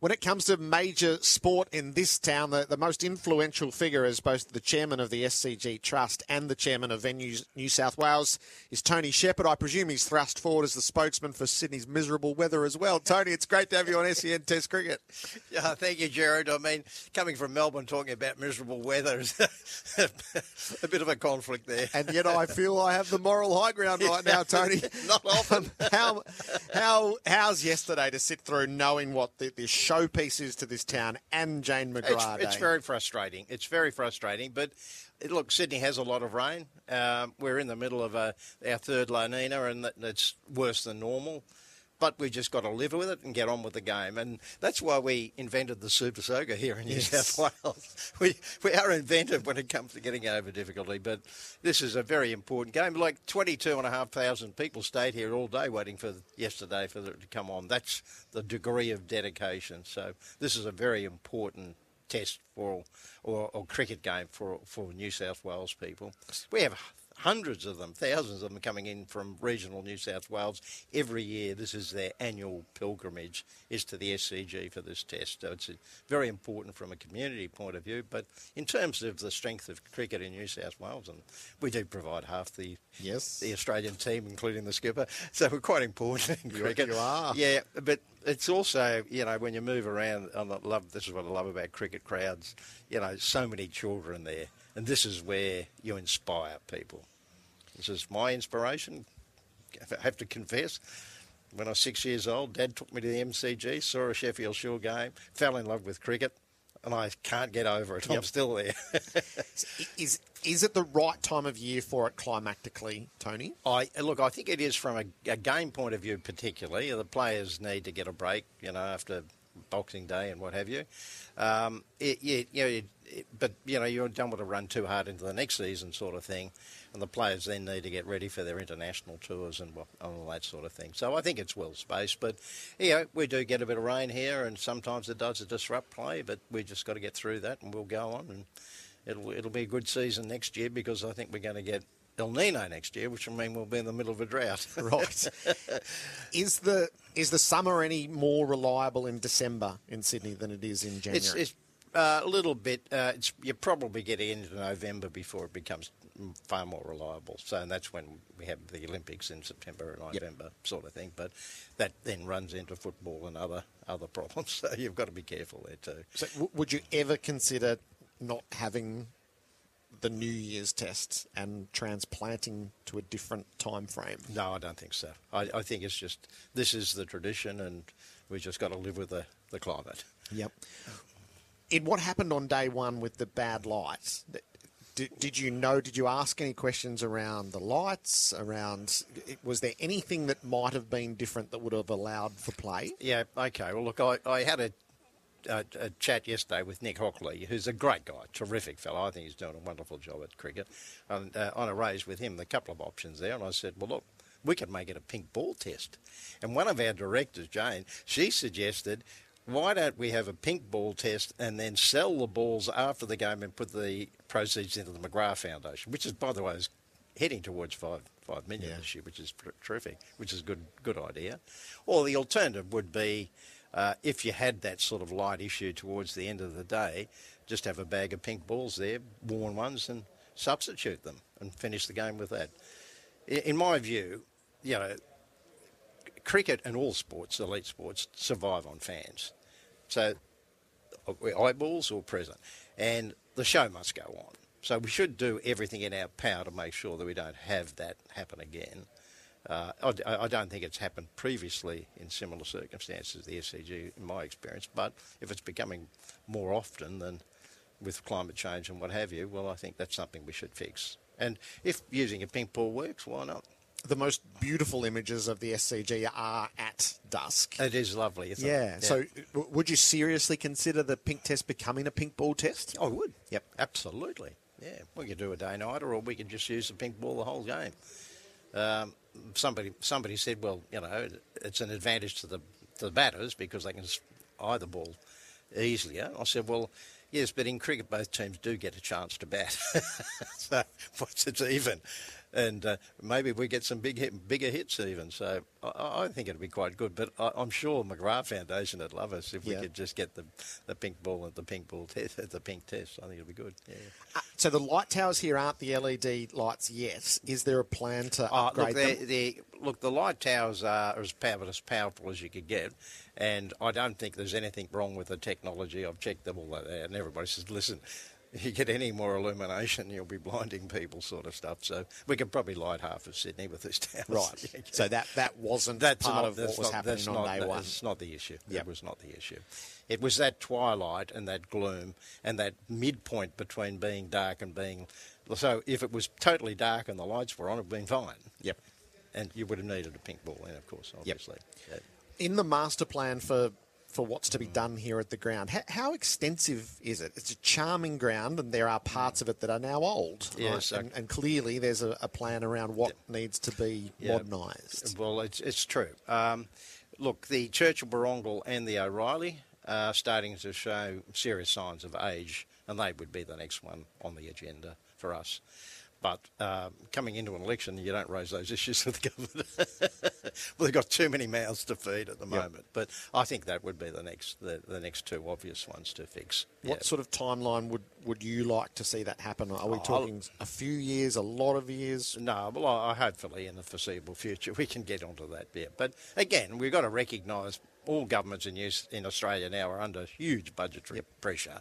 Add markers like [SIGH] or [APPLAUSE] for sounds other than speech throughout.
When it comes to major sport in this town, the, the most influential figure as both the chairman of the SCG Trust and the chairman of Venues New South Wales is Tony Shepherd. I presume he's thrust forward as the spokesman for Sydney's miserable weather as well. Tony, it's great to have you on SEN Test Cricket. [LAUGHS] Yeah, thank you, Jared. I mean, coming from Melbourne, talking about miserable weather is [LAUGHS] a bit of a conflict there. And yet I feel I have the moral high ground [LAUGHS] right now, Tony. Not often. how, how, how's yesterday to sit through knowing what the, the showpieces to this town and Jane McGrath. It's, it's, very frustrating. It's very frustrating. But look, Sydney has a lot of rain. Um, we're in the middle of a, our third La Nina, and it's worse than normal but we've just got to live with it and get on with the game. And that's why we invented the Super Soaker here in New yes. South Wales. [LAUGHS] We, we are inventive when it comes to getting over difficulty, but this is a very important game. Like 22,500 people stayed here all day waiting for yesterday for it to come on. That's the degree of dedication. So this is a very important test for or, or cricket game for for New South Wales people. We have hundreds of them, thousands of them coming in from regional New South Wales every year. This is their annual pilgrimage is to the SCG for this test. So it's very important from a community point of view. But in terms of the strength of cricket in New South Wales, and we do provide half the yes the Australian team, including the skipper, [LAUGHS] so we're quite important in cricket. You are, yeah. But it's also you know when you move around. I love this is what I love about cricket crowds. You know, so many children there. And this is where you inspire people. This is my inspiration. I have to confess. When I was six years old, Dad took me to the MCG, saw a Sheffield Shield game, fell in love with cricket, and I can't get over it. Yep. I'm still there. [LAUGHS] is is it the right time of year for it climactically, Tony? I look. I think it is from a, a game point of view, particularly. The players need to get a break, you know, after Boxing Day and what have you. Um, it, it, you know, it, but you know, you don't want to run too hard into the next season, sort of thing and the players then need to get ready for their international tours and all that sort of thing. So I think it's well spaced, but yeah, we do get a bit of rain here, and sometimes it does disrupt play, but we just got to get through that, and we'll go on, and it'll it'll be a good season next year because I think we're going to get El Nino next year, which will mean we'll be in the middle of a drought. right. [LAUGHS] is the is the summer any more reliable in December in Sydney than it is in January? It's, it's uh, a little bit. Uh, you're probably getting into November before it becomes far more reliable. So and that's when we have the Olympics in September and November, yep. sort of thing. But that then runs into football and other other [LAUGHS] problems. So you've got to be careful there too. So w- would you ever consider not having the New Year's test and transplanting to a different time frame? No, I don't think so. I, I think it's just this is the tradition, and we just got to live with the, the climate. Yep. In what happened on day one with the bad lights, did, did you know? Did you ask any questions around the lights? Around was there anything that might have been different that would have allowed for play? Yeah. Okay. Well, look, I, I had a, a, a chat yesterday with Nick Hockley, who's a great guy, terrific fellow. I think he's doing a wonderful job at cricket. And uh, on a raise with him, a couple of options there, and I said, well, look, we could make it a pink ball test. And one of our directors, Jane, she suggested why don't we have a pink ball test and then sell the balls after the game and put the proceeds into the McGrath Foundation, which is, by the way, is heading towards five five million yeah. this year, which is terrific, which is a good good idea. Or the alternative would be uh, if you had that sort of light issue towards the end of the day, just have a bag of pink balls there, worn ones, and substitute them and finish the game with that. In my view, you know, cricket and all sports, elite sports, survive on fans. So eyeballs or present. And the show must go on. So we should do everything in our power to make sure that we don't have that happen again. Uh, I, I, don't think it's happened previously in similar circumstances, the SCG, in my experience. But if it's becoming more often than with climate change and what have you, well, I think that's something we should fix. And if using a pink ball works, why not? the most beautiful images of the SCG are at dusk. It is lovely. Isn't yeah. It? So, w- would you seriously consider the pink test becoming a pink ball test? I would. Yep. Absolutely. Yeah. We could do a day nighter, or we could just use the pink ball the whole game. Um, somebody somebody said, well, you know, it's an advantage to the to the batters because they can s- the ball easier. I said, well, yes, but in cricket, both teams do get a chance to bat. [LAUGHS] so once it's even, and uh, maybe we get some big hit, bigger hits even. So I, I think it'd be quite good. But I, I'm sure McGrath Foundation would love us if we Yeah. could just get the the pink ball at the pink ball test [LAUGHS] at the pink test. I think it'd be good. Yeah. Uh, so the light towers here aren't the LED lights yet. Is there a plan to Oh, upgrade look, them? they're- look, the light towers are as powerful, as powerful as you could get, and I don't think there's anything wrong with the technology. I've checked them all out, and everybody says, listen, you get any more illumination, you'll be blinding people, sort of stuff. So we could probably light half of Sydney with this towers. Right. [LAUGHS] So that that wasn't That's part not, of what was not- happening on not, day one. It's not the issue. Yep. It was not the issue. It was that twilight and that gloom and that midpoint between being dark and being. So if it was totally dark and the lights were on, it would have been fine. Yep. And you would have needed a pink ball then, of course, obviously. Yeah. In the master plan for for what's to be done here at the ground, how, how extensive is it? It's a charming ground, and there are parts of it that are now old. Yes, right? I- and, and clearly there's a, a plan around what needs to be Yeah. modernised. Well, it's, it's true. Um, look, the Churchill Brewongle and the O'Reilly are starting to show serious signs of age, and they would be the next one on the agenda for us. But um, coming into an election, you don't raise those issues with the government. [LAUGHS] well, they've got too many mouths to feed at the moment. But I think that would be the next the, the next two obvious ones to fix. What Yeah. sort of timeline would, would you like to see that happen? Are we I'll- talking a few years, a lot of years? No, well, I, hopefully in the foreseeable future we can get onto that bit. But again, we've got to recognise all governments in use in Australia now are under huge budgetary pressure,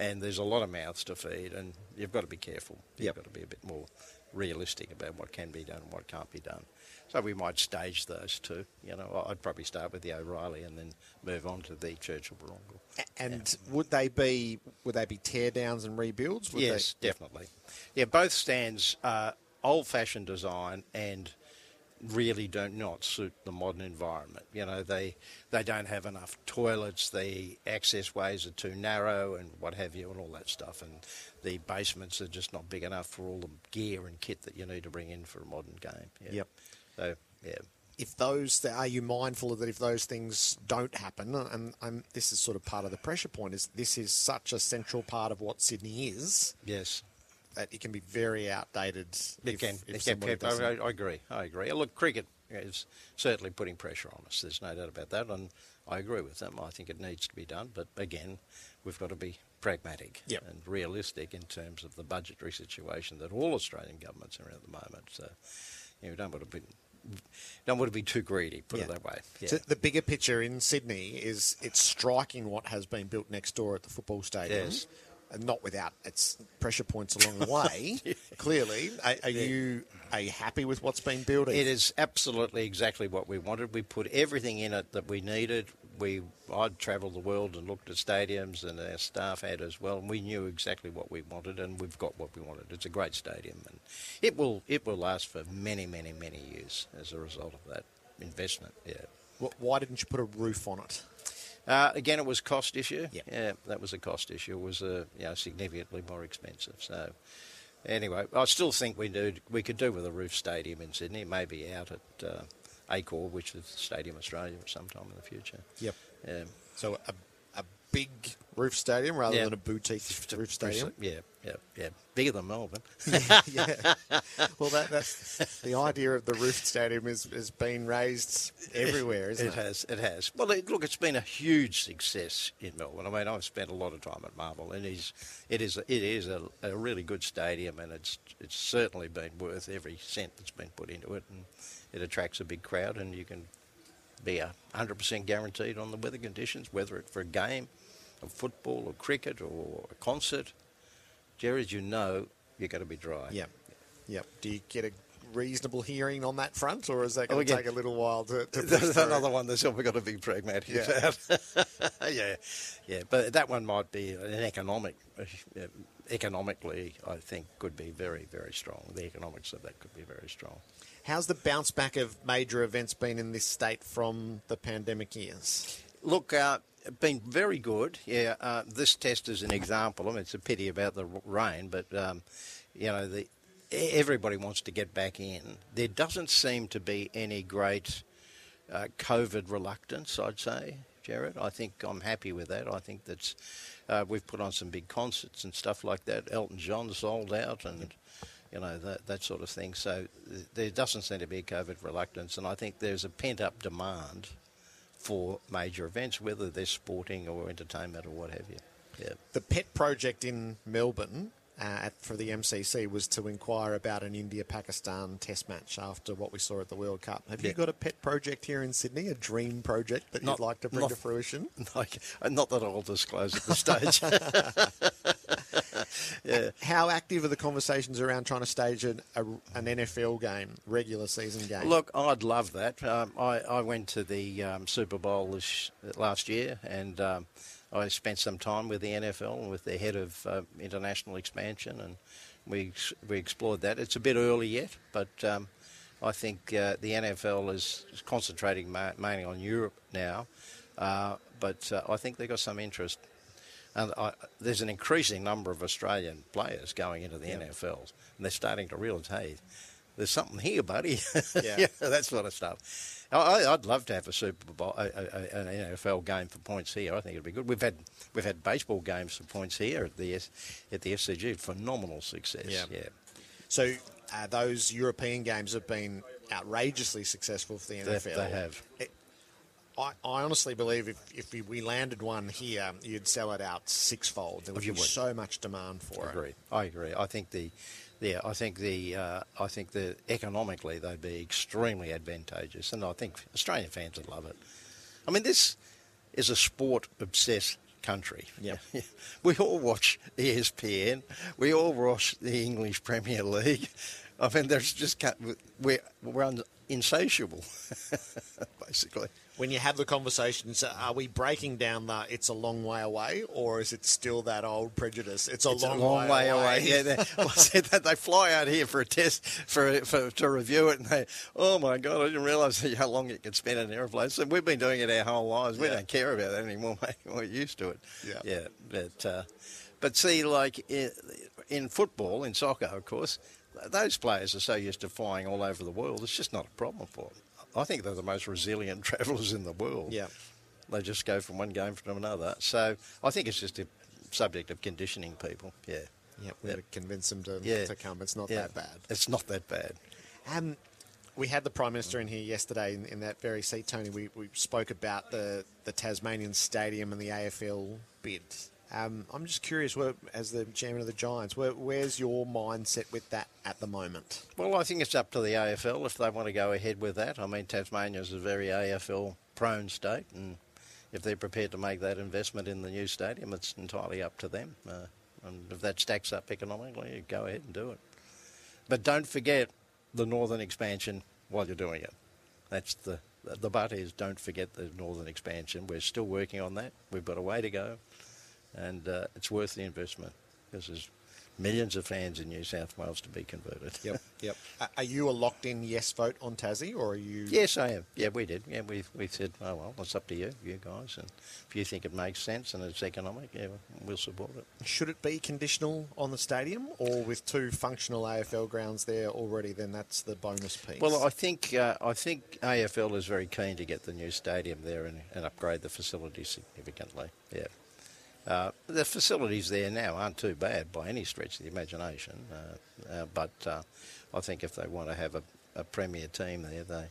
and there's a lot of mouths to feed, and you've got to be careful. You've Yep. got to be a bit more realistic about what can be done and what can't be done. So we might stage those two. You know, I'd probably start with the O'Reilly and then move on to the Churchill Brewongle. And would they be would they be tear downs and rebuilds? Would yes, they, definitely. Yeah, both stands are old-fashioned design and really don't not suit the modern environment. You know, they they don't have enough toilets. The access ways are too narrow, and what have you, and all that stuff. And the basements are just not big enough for all the gear and kit that you need to bring in for a modern game. Yeah. Yep. So yeah. if those are you mindful of that if those things don't happen and, and this is sort of part of the pressure point is this is such a central part of what Sydney is Yes. That it can be very outdated It if, can. if it can. I, I agree. I agree. Look, cricket is certainly putting pressure on us. There's no doubt about that, and I agree with them. I think it needs to be done, but again, we've got to be pragmatic Yep. and realistic in terms of the budgetary situation that all Australian governments are in at the moment. So, you know, we don't want to be don't want to be too greedy. Put it that way. Yeah. So the bigger picture in Sydney is it's striking what has been built next door at the football stadium. Yes. And not without its pressure points along the way. [LAUGHS] Clearly, are, are you are you happy with what's been built? It is absolutely exactly what we wanted. We put everything in it that we needed. We I'd travelled the world and looked at stadiums, and our staff had as well. And we knew exactly what we wanted, and we've got what we wanted. It's a great stadium, and it will it will last for many, many, many years as a result of that investment. Yeah. Why didn't you put a roof on it? Uh, again, it was cost issue. Yeah. yeah, that was a cost issue. It was uh, you know, significantly more expensive. So, anyway, I still think we do we could do with a roof stadium in Sydney, maybe out at uh, Accor, which is Stadium Australia, sometime in the future. Yep. Um, So a, a big roof stadium rather Yeah. than a boutique [LAUGHS] roof stadium. Yeah, yeah, yeah. Bigger than Melbourne. [LAUGHS] yeah. Well, that, that's [LAUGHS] the idea of the roof stadium is has been raised everywhere, isn't it? It has, it has. Well, it, look, it's been a huge success in Melbourne. I mean, I've spent a lot of time at Marvel, and it is, it is, it is a, a really good stadium, and it's, it's certainly been worth every cent that's been put into it, and it attracts a big crowd, and you can be a hundred percent guaranteed on the weather conditions, whether it's for a game, of football or cricket or a concert. Jerry, as you know, you're going to be dry. Yep. Yep. Do you get a reasonable hearing on that front, or is that Oh, going we to take a little while to, to There's through? another one that's we've got to be pragmatic Yeah. about. [LAUGHS] yeah, yeah, but that one might be an economic, uh, economically, I think, could be very, very strong. The economics of that could be very strong. How's the bounce back of major events been in this state from the pandemic years? Look, uh, been very good. Yeah, uh, this test is an example. I mean, it's a pity about the rain, but um, you know, the everybody wants to get back in. There doesn't seem to be any great uh, COVID reluctance. I'd say, Jared. I think I'm happy with that. I think that's uh, we've put on some big concerts and stuff like that. Elton John sold out, and you know that that sort of thing. So th- there doesn't seem to be a COVID reluctance, and I think there's a pent up demand for major events, whether they're sporting or entertainment or what have you. Yeah. The pet project in Melbourne uh, for the MCC was to inquire about an India-Pakistan Test match after what we saw at the World Cup. Have you got a pet project here in Sydney, a dream project that Not- you'd like to bring not- to fruition? [LAUGHS] Like, uh, not that I'll disclose at this stage. [LAUGHS] yeah. How active are the conversations around trying to stage an, a, an NFL game, regular season game? Look, I'd love that. Um, I, I went to the um, Super Bowl this, last year and um, I spent some time with the NFL and with their head of uh, international expansion and we, we explored that. It's a bit early yet, but um, I think uh, the NFL is, is concentrating ma- mainly on Europe now, uh, but uh, I think they've got some interest. And I, there's an increasing number of Australian players going into the NFLs, and they're starting to realise, hey, there's something here, buddy. [LAUGHS] Yeah. that sort of stuff. I, I'd love to have a Super Bowl, a, a, an NFL game for points here. I think it'd be good. We've had we've had baseball games for points here at the at the SCG. Phenomenal success. Yeah. yeah. So uh, those European games have been outrageously successful for the NFL. they have. I, I honestly believe if, if we- we landed one here, you'd sell it out sixfold. There would You be would. so much demand for I it. agree. I agree. I think the, yeah, I think the, uh, I think the economically they'd be extremely advantageous, and I think Australian fans would love it. I mean, this is a sport obsessed country. Yep. [LAUGHS] we all watch ESPN. We all watch the English Premier League. I mean, there's just we're we're insatiable, [LAUGHS] basically. When you have the conversations, are we breaking down the "it's a long way away" or is it still that old prejudice? It's a, It's long, a long way, away. Yeah, they, [LAUGHS] well, said that they fly out here for a test for, for to review it, and they, oh my god, I didn't realise [LAUGHS] how long it could spend in an aeroplane. So we've been doing it our whole lives. We Yeah. don't care about that anymore, [LAUGHS] mate. We're used to it. Yeah. yeah. But uh, but see, like in football, in soccer, of course, those players are so used to flying all over the world. It's just not a problem for them. I think they're the most resilient [LAUGHS] travellers in the world. Yeah. They just go from one game to another. So I think it's just a subject of conditioning people. Yeah. Yeah, we've got to convince them to, Yeah. to come. It's not Yeah. that bad. It's not that bad. Um, we had the Prime Minister in here yesterday in, in that very seat, Tony. We, we spoke about the, the Tasmanian Stadium and the AFL bid. Um, I'm just curious, where, as the chairman of the Giants, where, where's your mindset with that at the moment? Well, I think it's up to the AFL if they want to go ahead with that. I mean, Tasmania is a very AFL prone state, and if they're prepared to make that investment in the new stadium, it's entirely up to them. Uh, and if that stacks up economically, go ahead and do it. But don't forget the northern expansion while you're doing it. That's the the but is don't forget the northern expansion. We're still working on that. We've got a way to go, and uh, it's worth the investment because there's millions of fans in New South Wales to be converted. yep. [LAUGHS] yep. Are you a locked in yes vote on Tassie, or are you? Yes, I am. Yeah, we did. Yeah, we we said, oh well, it's up to you, you guys, and if you think it makes sense and it's economic, yeah, we'll support it. Should it be conditional on the stadium, or with two functional AFL grounds there already? Then that's the bonus piece. Well, I think uh, I think AFL is very keen to get the new stadium there and, and upgrade the facilities significantly. Yeah. Uh, the facilities there now aren't too bad by any stretch of the imagination, uh, uh, but uh, I think if they want to have a, a premier team there, they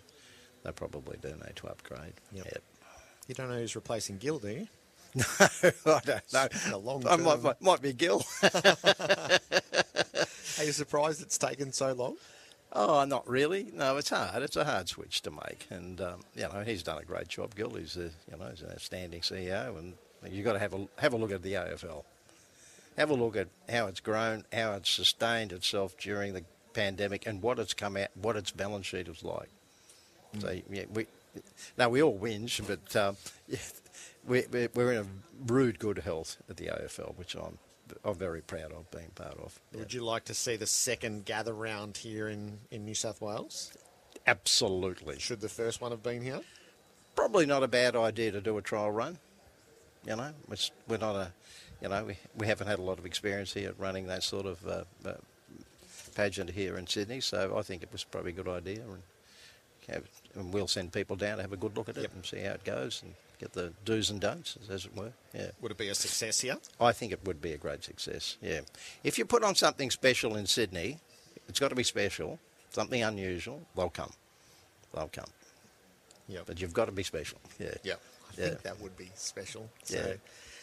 they probably do need to upgrade. Yep. Yep. you don't know who's replacing Gill, do you? [LAUGHS] No, I don't know. The long I might, might, might be Gil. [LAUGHS] Are you surprised it's taken so long? Oh, not really. No, it's hard. It's a hard switch to make, and um, you know he's done a great job. Gil, he's a, you know he's an outstanding CEO, and you've got to have a have a look at the AFL. Have a look at how it's grown, how it's sustained itself during the pandemic and what it's come out, what its balance sheet was like. So yeah, we now we all whinge, but um, [LAUGHS] yeah, we- we're in a rude good health at the AFL, which I'm I'm very proud of being part of. Yeah. Would you like to see the second gather round here in, in New South Wales? Absolutely. Should the first one have been here? Probably not a bad idea to do a trial run. You know, it's, we're not a, you know, we, we haven't had a lot of experience here running that sort of uh, uh, pageant here in Sydney, so I think it was probably a good idea. And, have, and we'll send people down to have a good look at it Yep. and see how it goes and get the do's and don'ts, as it were. Yeah. Would it be a success here? I think it would be a great success. Yeah. If you put on something special in Sydney, it's got to be special, something unusual, they'll come. They'll come. Yep. But you've got to be special. Yeah. Yeah, Yeah. think that would be special. So, Yeah.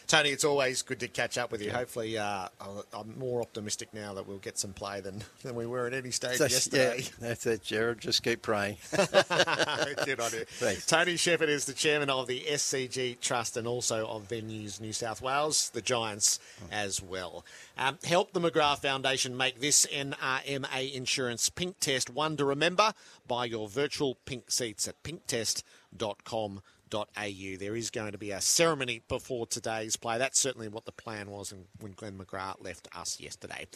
Tony, it's always good to catch up with you. Hopefully, uh, I'm more optimistic now that we'll get some play than, [LAUGHS] than we were at any stage yesterday. Yeah, that's it, Jared. Just keep praying. [LAUGHS] Good on. [LAUGHS] Thanks. Tony Shepherd is the chairman of the SCG Trust and also of Venues New South Wales, the Giants as well. Um, help the McGrath Foundation make this NRMA insurance pink test one to remember. Buy your virtual pink seats at pinktest.com. Au. There is going to be a ceremony before today's play. That's certainly what the plan was when Glenn McGrath left us yesterday.